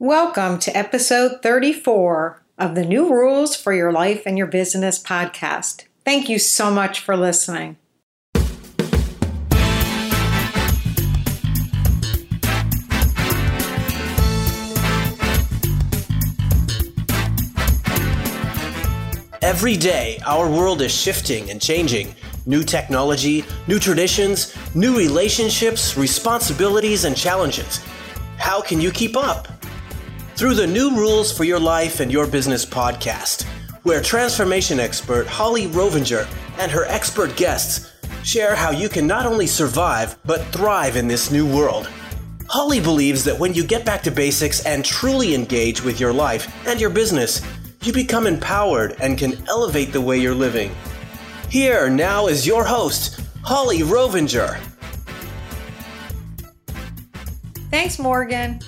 Welcome to episode 34 of the New Rules for Your Life and Your Business podcast. Thank you so much for listening. Every day, our world is shifting and changing. New technology, new traditions, new relationships, responsibilities, and challenges. How can you keep up? Through the New Rules for Your Life and Your Business podcast, where transformation expert Holli Rovenger and her expert guests share how you can not only survive, but thrive in this new world. Holli believes that when you get back to basics and truly engage with your life and your business, you become empowered and can elevate the way you're living. Here now is your host, Holli Rovenger. Thanks, Morgan.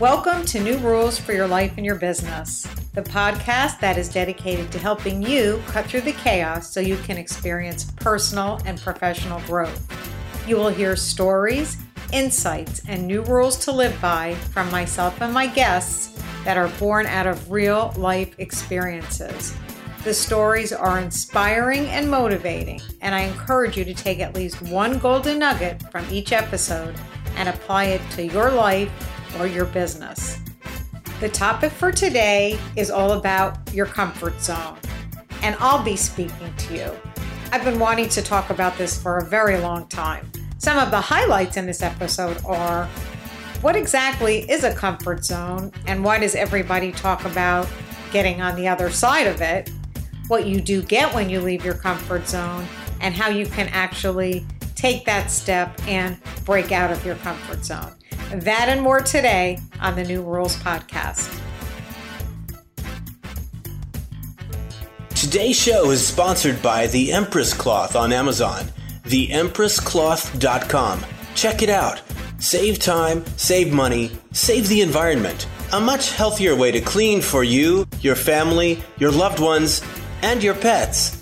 Welcome to New Rules for Your Life and Your Business, the podcast that is dedicated to helping you cut through the chaos so you can experience personal and professional growth. You will hear stories, insights, and new rules to live by from myself and my guests that are born out of real life experiences. The stories are inspiring and motivating, and I encourage you to take at least one golden nugget from each episode and apply it to your life or your business. The topic for today is all about your comfort zone, and I'll be speaking to you. I've been wanting to talk about this for a very long time. Some of the highlights in this episode are what exactly is a comfort zone, and why does everybody talk about getting on the other side of it? What you do get when you leave your comfort zone, and how you can actually take that step and break out of your comfort zone. That and more today on the New Rules Podcast. Today's show is sponsored by the Empress Cloth on Amazon, theempresscloth.com. Check it out. Save time, save money, save the environment. A much healthier way to clean for you, your family, your loved ones, and your pets.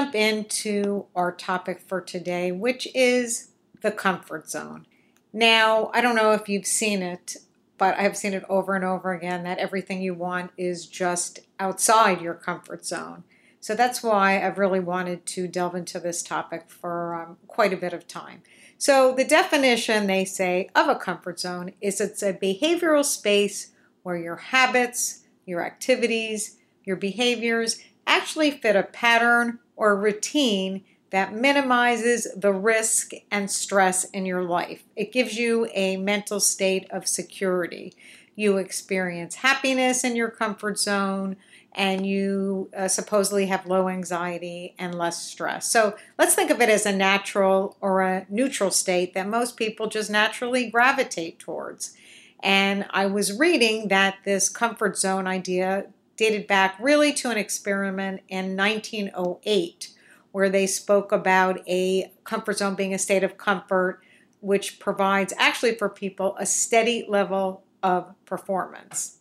Jump into our topic for today, which is the comfort zone. Now, I don't know if you've seen it, but I've seen it over and over again that everything you want is just outside your comfort zone. So that's why I've really wanted to delve into this topic for um, quite a bit of time. So, the definition they say of a comfort zone is it's a behavioral space where your habits, your activities, your behaviors actually fit a pattern or routine that minimizes the risk and stress in your life. It gives you a mental state of security. You experience happiness in your comfort zone and you uh, supposedly have low anxiety and less stress. So let's think of it as a natural or a neutral state that most people just naturally gravitate towards. And I was reading that this comfort zone idea dated back really to an experiment in 1908 where they spoke about a comfort zone being a state of comfort which provides actually for people a steady level of performance.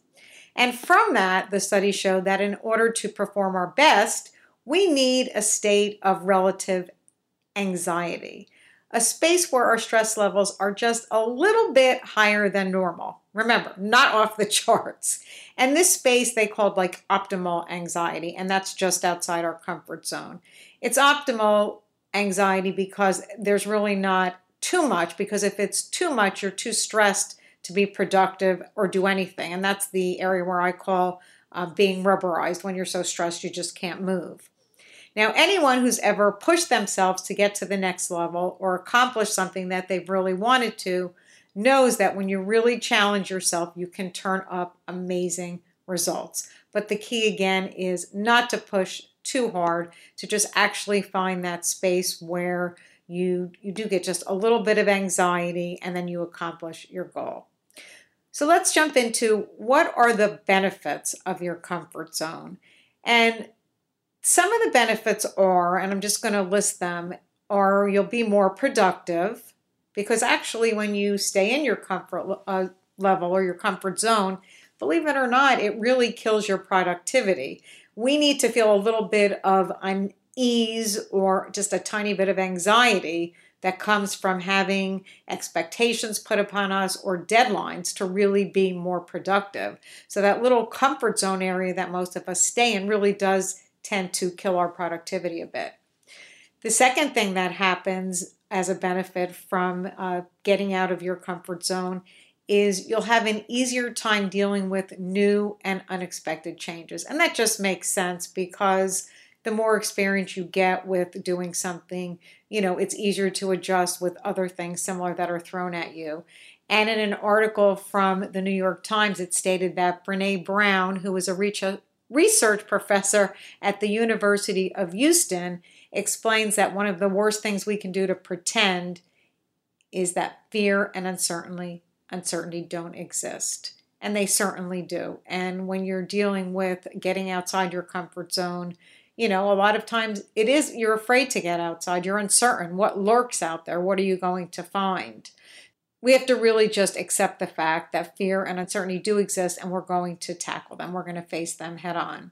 And from that, the study showed that in order to perform our best, we need a state of relative anxiety a space where our stress levels are just a little bit higher than normal. Remember, not off the charts. And this space they called like optimal anxiety, and that's just outside our comfort zone. It's optimal anxiety because there's really not too much, because if it's too much, you're too stressed to be productive or do anything. And that's the area where I call uh, being rubberized. When you're so stressed, you just can't move. Now, anyone who's ever pushed themselves to get to the next level or accomplish something that they've really wanted to knows that when you really challenge yourself, you can turn up amazing results. But the key again is not to push too hard, to just actually find that space where you you do get just a little bit of anxiety and then you accomplish your goal. So let's jump into what are the benefits of your comfort zone. And some of the benefits are, and I'm just going to list them, are you'll be more productive because actually, when you stay in your comfort uh, level or your comfort zone, believe it or not, it really kills your productivity. We need to feel a little bit of I'm or just a tiny bit of anxiety that comes from having expectations put upon us or deadlines to really be more productive. So, that little comfort zone area that most of us stay in really does tend to kill our productivity a bit. The second thing that happens as a benefit from uh, getting out of your comfort zone is you'll have an easier time dealing with new and unexpected changes. And that just makes sense because the more experience you get with doing something, you know, it's easier to adjust with other things similar that are thrown at you. And in an article from the New York Times, it stated that Brene Brown, who is a research professor at the University of Houston, explains that one of the worst things we can do to pretend is that fear and uncertainty uncertainty don't exist. And they certainly do. And when you're dealing with getting outside your comfort zone, you know, a lot of times it is you're afraid to get outside. You're uncertain. What lurks out there? What are you going to find? We have to really just accept the fact that fear and uncertainty do exist and we're going to tackle them. We're going to face them head on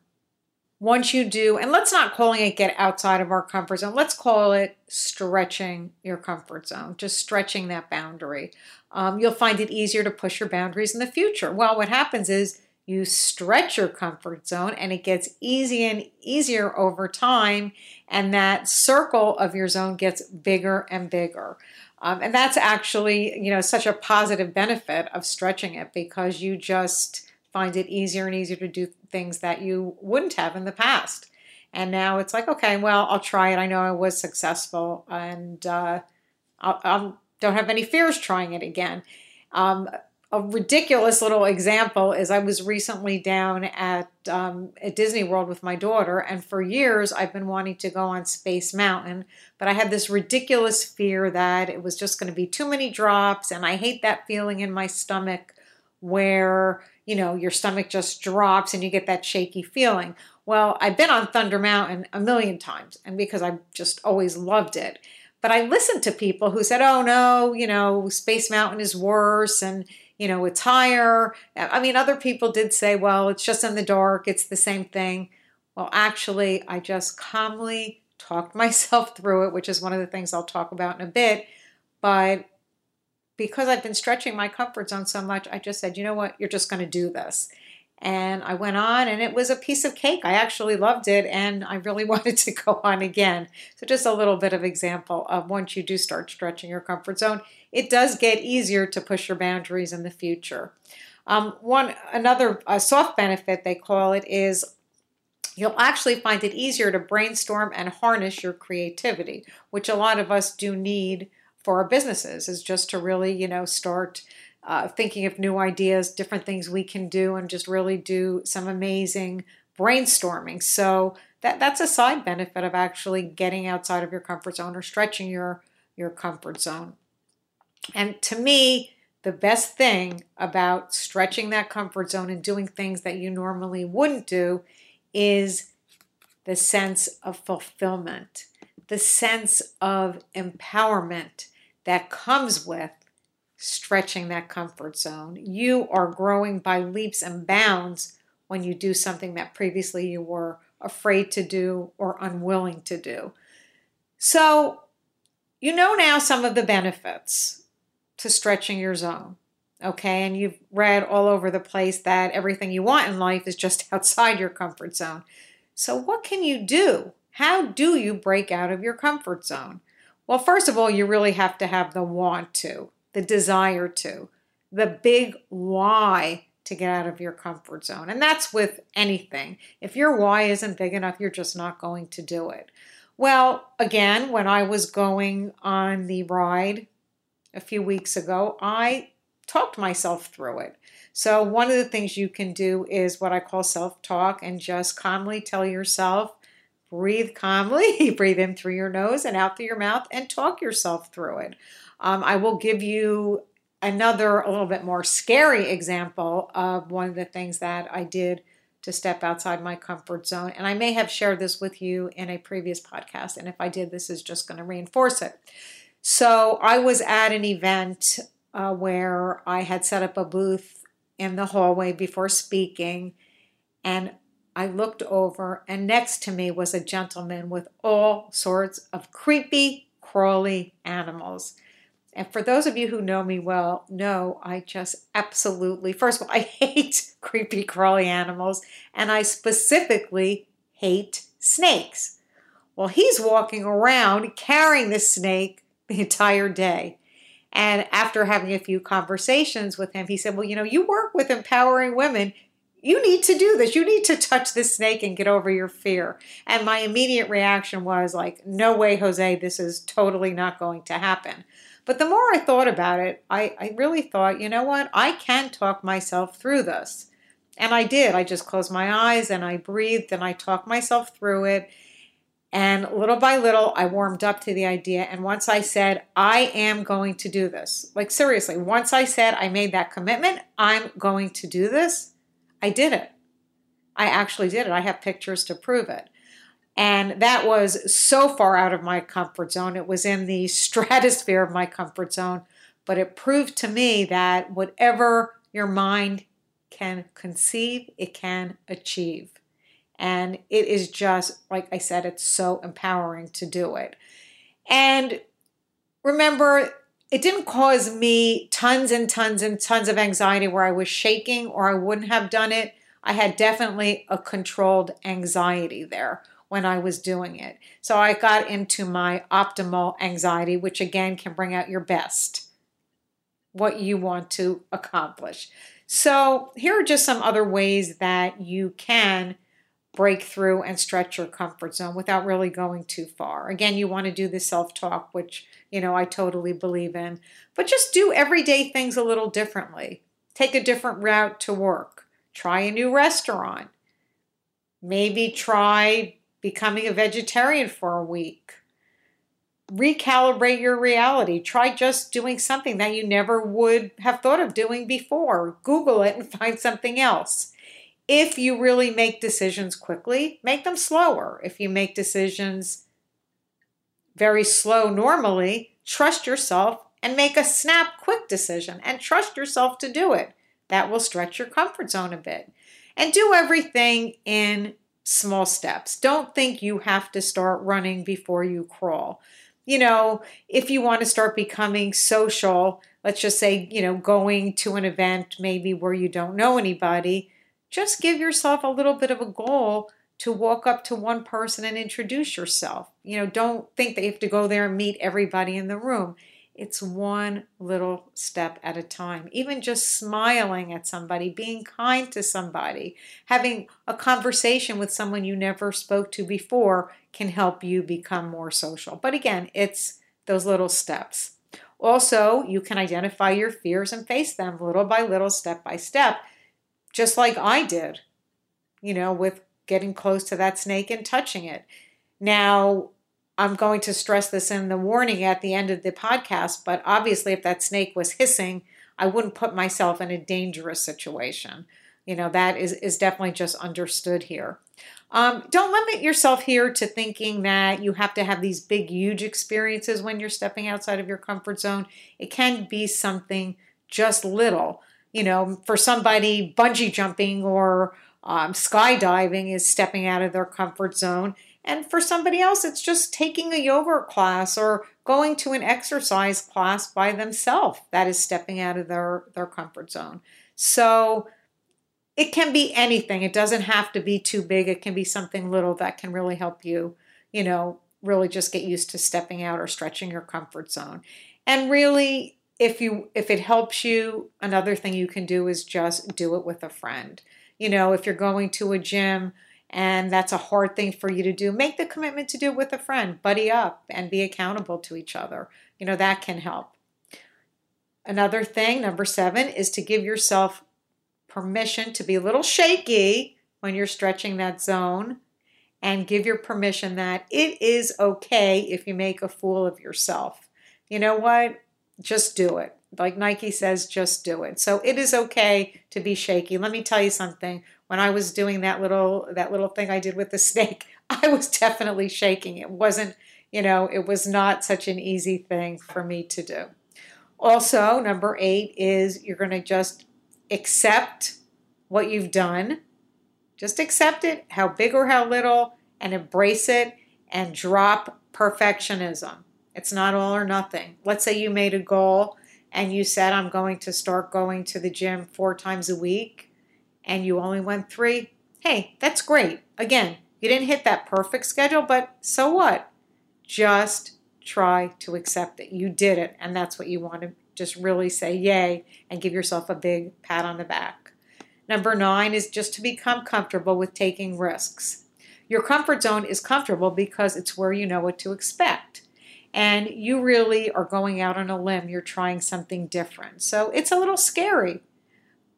once you do, and let's not calling it get outside of our comfort zone, let's call it stretching your comfort zone, just stretching that boundary. Um, you'll find it easier to push your boundaries in the future. Well, what happens is you stretch your comfort zone and it gets easier and easier over time, and that circle of your zone gets bigger and bigger. Um, and that's actually, you know, such a positive benefit of stretching it because you just find it easier and easier to do things that you wouldn't have in the past. And now it's like, okay, well, I'll try it. I know I was successful, and uh, I don't have any fears trying it again. Um, a ridiculous little example is I was recently down at um, at Disney World with my daughter, and for years I've been wanting to go on Space Mountain, but I had this ridiculous fear that it was just going to be too many drops, and I hate that feeling in my stomach where you know, your stomach just drops and you get that shaky feeling. Well, I've been on Thunder Mountain a million times, and because I've just always loved it. But I listened to people who said, oh no, you know, Space Mountain is worse and, you know, it's higher. I mean, other people did say, well, it's just in the dark, it's the same thing. Well, actually, I just calmly talked myself through it, which is one of the things I'll talk about in a bit. But because I've been stretching my comfort zone so much, I just said, you know what, you're just going to do this. And I went on, and it was a piece of cake. I actually loved it, and I really wanted to go on again. So, just a little bit of example of once you do start stretching your comfort zone, it does get easier to push your boundaries in the future. Um, one another soft benefit they call it is you'll actually find it easier to brainstorm and harness your creativity, which a lot of us do need for our businesses is just to really, you know, start uh, thinking of new ideas, different things we can do, and just really do some amazing brainstorming. So that that's a side benefit of actually getting outside of your comfort zone or stretching your your comfort zone. And to me, the best thing about stretching that comfort zone and doing things that you normally wouldn't do is the sense of fulfillment, the sense of empowerment, that comes with stretching that comfort zone. You are growing by leaps and bounds when you do something that previously you were afraid to do or unwilling to do. So, you know now some of the benefits to stretching your zone. Okay, and you've read all over the place that everything you want in life is just outside your comfort zone. So, what can you do? How do you break out of your comfort zone? Well, first of all, you really have to have the want to, the desire to, the big why to get out of your comfort zone. And that's with anything. If your why isn't big enough, you're just not going to do it. Well, again, when I was going on the ride a few weeks ago, I talked myself through it. So, one of the things you can do is what I call self talk and just calmly tell yourself, breathe calmly, breathe in through your nose and out through your mouth, and talk yourself through it. Um, I will give you another, a little bit more scary example of one of the things that I did to step outside my comfort zone. And I may have shared this with you in a previous podcast. And if I did, this is just going to reinforce it. So I was at an event uh, where I had set up a booth in the hallway before speaking. And I looked over, and next to me was a gentleman with all sorts of creepy, crawly animals. And for those of you who know me well, know I just absolutely, first of all, I hate creepy, crawly animals, and I specifically hate snakes. Well, he's walking around carrying the snake the entire day. And after having a few conversations with him, he said, Well, you know, you work with empowering women. You need to do this. You need to touch this snake and get over your fear. And my immediate reaction was like, No way, Jose, this is totally not going to happen. But the more I thought about it, I, I really thought, you know what? I can talk myself through this. And I did. I just closed my eyes and I breathed and I talked myself through it. And little by little, I warmed up to the idea. And once I said, I am going to do this, like seriously, once I said I made that commitment, I'm going to do this, I did it. I actually did it. I have pictures to prove it. And that was so far out of my comfort zone. It was in the stratosphere of my comfort zone. But it proved to me that whatever your mind can conceive, it can achieve. And it is just, like I said, it's so empowering to do it. And remember, it didn't cause me tons and tons and tons of anxiety where I was shaking or I wouldn't have done it. I had definitely a controlled anxiety there when I was doing it. So I got into my optimal anxiety, which again can bring out your best, what you want to accomplish. So here are just some other ways that you can break through and stretch your comfort zone without really going too far. Again, you want to do the self talk, which, you know, I totally believe in, but just do everyday things a little differently. Take a different route to work, try a new restaurant, maybe try becoming a vegetarian for a week. Recalibrate your reality. Try just doing something that you never would have thought of doing before. Google it and find something else. If you really make decisions quickly, make them slower. If you make decisions very slow normally, trust yourself and make a snap quick decision and trust yourself to do it. That will stretch your comfort zone a bit. And do everything in small steps. Don't think you have to start running before you crawl. You know, if you want to start becoming social, let's just say, you know, going to an event maybe where you don't know anybody, just give yourself a little bit of a goal to walk up to one person and introduce yourself. You know, don't think that you have to go there and meet everybody in the room. It's one little step at a time. Even just smiling at somebody, being kind to somebody, having a conversation with someone you never spoke to before can help you become more social. But again, it's those little steps. Also, you can identify your fears and face them little by little, step by step, just like I did, you know, with getting close to that snake and touching it. Now, I'm going to stress this in the warning at the end of the podcast, but obviously, if that snake was hissing, I wouldn't put myself in a dangerous situation. You know, that is, is definitely just understood here. Um, don't limit yourself here to thinking that you have to have these big, huge experiences when you're stepping outside of your comfort zone. It can be something just little. You know, for somebody, bungee jumping or um, skydiving is stepping out of their comfort zone. And for somebody else, it's just taking a yoga class or going to an exercise class by themselves. That is stepping out of their, their comfort zone. So it can be anything. It doesn't have to be too big. It can be something little that can really help you, you know, really just get used to stepping out or stretching your comfort zone. And really, if you if it helps you, another thing you can do is just do it with a friend. You know, if you're going to a gym, and that's a hard thing for you to do, make the commitment to do it with a friend, buddy up, and be accountable to each other. You know, that can help. Another thing, number seven, is to give yourself permission to be a little shaky when you're stretching that zone and give your permission that it is okay if you make a fool of yourself. You know what? Just do it. Like Nike says, just do it. So it is okay to be shaky. Let me tell you something when I was doing that little that little thing I did with the snake, I was definitely shaking. It wasn't, you know, it was not such an easy thing for me to do. Also, number 8 is you're going to just accept what you've done Just accept it, how big or how little, and embrace it and drop perfectionism. It's not all or nothing. Let's say you made a goal and you said, I'm going to start going to the gym four times a week, and you only went three. Hey, that's great. Again, you didn't hit that perfect schedule, but so what? Just try to accept it. You did it, and that's what you want to just really say yay and give yourself a big pat on the back. Number nine is just to become comfortable with taking risks. Your comfort zone is comfortable because it's where you know what to expect. And you really are going out on a limb, you're trying something different. So it's a little scary.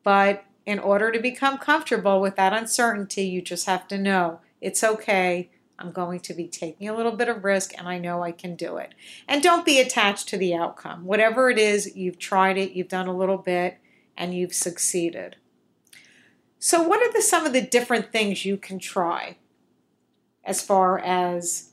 But in order to become comfortable with that uncertainty, you just have to know it's okay. I'm going to be taking a little bit of risk and I know I can do it. And don't be attached to the outcome. Whatever it is, you've tried it, you've done a little bit, and you've succeeded. So, what are the, some of the different things you can try as far as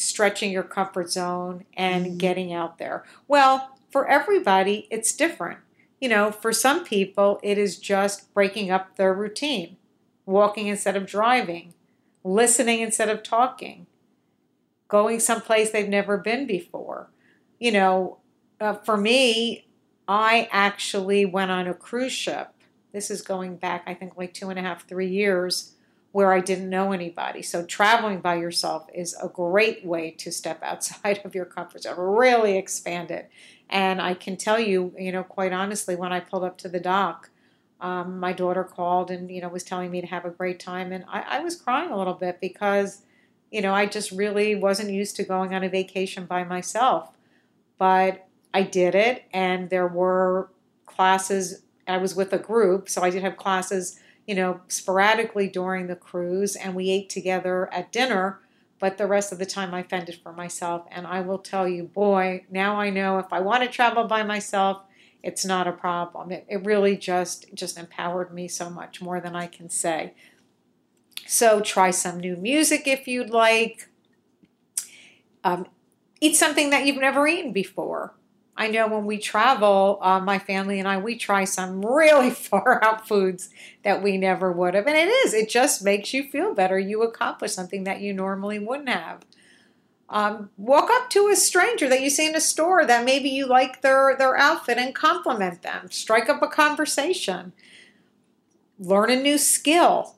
stretching your comfort zone and mm-hmm. getting out there? Well, for everybody, it's different. You know, for some people, it is just breaking up their routine, walking instead of driving, listening instead of talking, going someplace they've never been before. You know, uh, for me, I actually went on a cruise ship. This is going back, I think, like two and a half, three years, where I didn't know anybody. So, traveling by yourself is a great way to step outside of your comfort zone, really expand it. And I can tell you, you know, quite honestly, when I pulled up to the dock, um, my daughter called and you know was telling me to have a great time and I, I was crying a little bit because you know i just really wasn't used to going on a vacation by myself but i did it and there were classes i was with a group so i did have classes you know sporadically during the cruise and we ate together at dinner but the rest of the time i fended for myself and i will tell you boy now i know if i want to travel by myself it's not a problem. It, it really just just empowered me so much more than I can say. So try some new music if you'd like. Um, eat something that you've never eaten before. I know when we travel, uh, my family and I, we try some really far out foods that we never would have. And it is, it just makes you feel better. You accomplish something that you normally wouldn't have. Um, walk up to a stranger that you see in a store that maybe you like their, their outfit and compliment them. Strike up a conversation. Learn a new skill.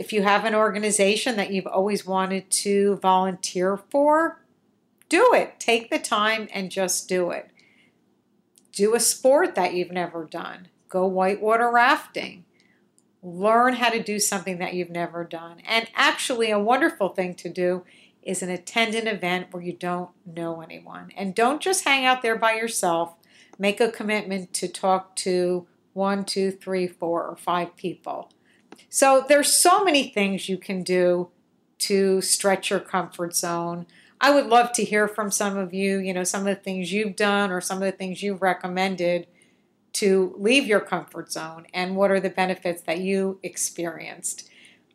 If you have an organization that you've always wanted to volunteer for, do it. Take the time and just do it. Do a sport that you've never done. Go whitewater rafting. Learn how to do something that you've never done. And actually, a wonderful thing to do is an attend an event where you don't know anyone. And don't just hang out there by yourself. Make a commitment to talk to one, two, three, four, or five people. So there's so many things you can do to stretch your comfort zone. I would love to hear from some of you, you know, some of the things you've done or some of the things you've recommended to leave your comfort zone and what are the benefits that you experienced.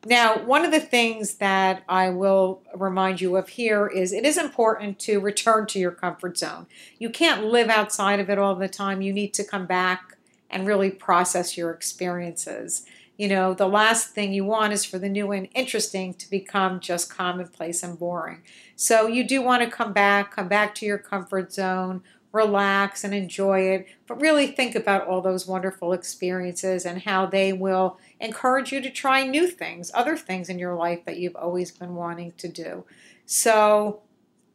Now, one of the things that I will remind you of here is it is important to return to your comfort zone. You can't live outside of it all the time. You need to come back and really process your experiences. You know, the last thing you want is for the new and interesting to become just commonplace and boring. So, you do want to come back, come back to your comfort zone, relax and enjoy it, but really think about all those wonderful experiences and how they will encourage you to try new things, other things in your life that you've always been wanting to do. So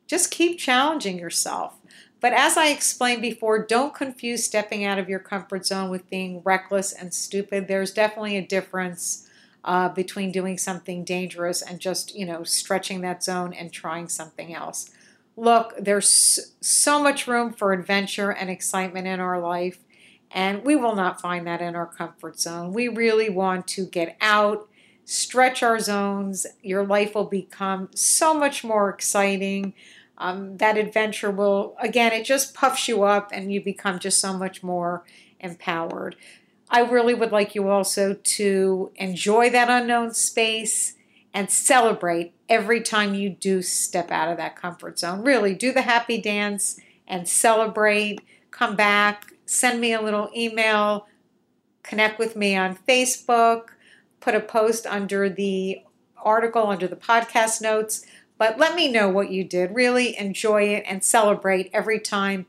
just keep challenging yourself. But as I explained before, don't confuse stepping out of your comfort zone with being reckless and stupid. There's definitely a difference uh, between doing something dangerous and just, you know, stretching that zone and trying something else. Look, there's so much room for adventure and excitement in our life, and we will not find that in our comfort zone. We really want to get out, stretch our zones. Your life will become so much more exciting. Um, that adventure will, again, it just puffs you up and you become just so much more empowered. I really would like you also to enjoy that unknown space and celebrate every time you do step out of that comfort zone. Really, do the happy dance and celebrate. Come back, send me a little email, connect with me on Facebook, put a post under the article, under the podcast notes. But let me know what you did. Really enjoy it and celebrate every time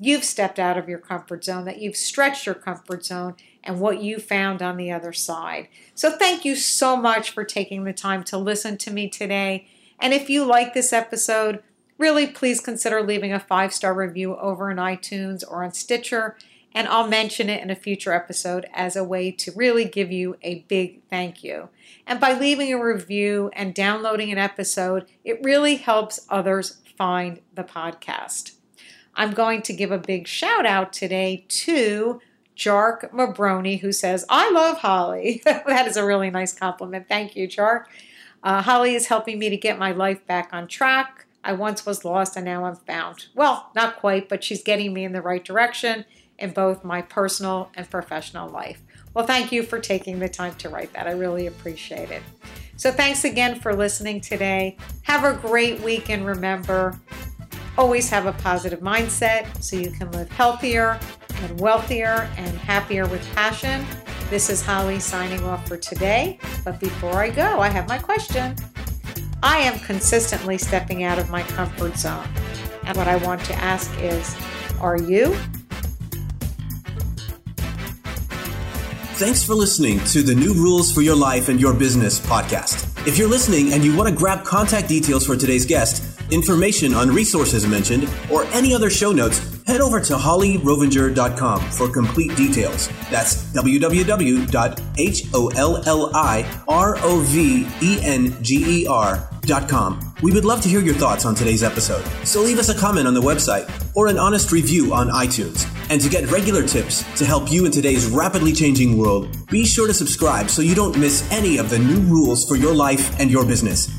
you've stepped out of your comfort zone, that you've stretched your comfort zone, and what you found on the other side. So, thank you so much for taking the time to listen to me today. And if you like this episode, really please consider leaving a five star review over in iTunes or on Stitcher. And I'll mention it in a future episode as a way to really give you a big thank you. And by leaving a review and downloading an episode, it really helps others find the podcast. I'm going to give a big shout out today to Jark Mabroni, who says, I love Holli. that is a really nice compliment. Thank you, Jark. Uh, Holli is helping me to get my life back on track. I once was lost and now I'm found. Well, not quite, but she's getting me in the right direction in both my personal and professional life. Well, thank you for taking the time to write that. I really appreciate it. So, thanks again for listening today. Have a great week and remember, always have a positive mindset so you can live healthier and wealthier and happier with passion. This is Holli signing off for today. But before I go, I have my question. I am consistently stepping out of my comfort zone. And what I want to ask is, are you? Thanks for listening to the New Rules for Your Life and Your Business podcast. If you're listening and you want to grab contact details for today's guest, information on resources mentioned, or any other show notes, head over to hollirovenger.com for complete details. That's www.hollirovenger.com. We would love to hear your thoughts on today's episode, so leave us a comment on the website or an honest review on iTunes. And to get regular tips to help you in today's rapidly changing world, be sure to subscribe so you don't miss any of the new rules for your life and your business.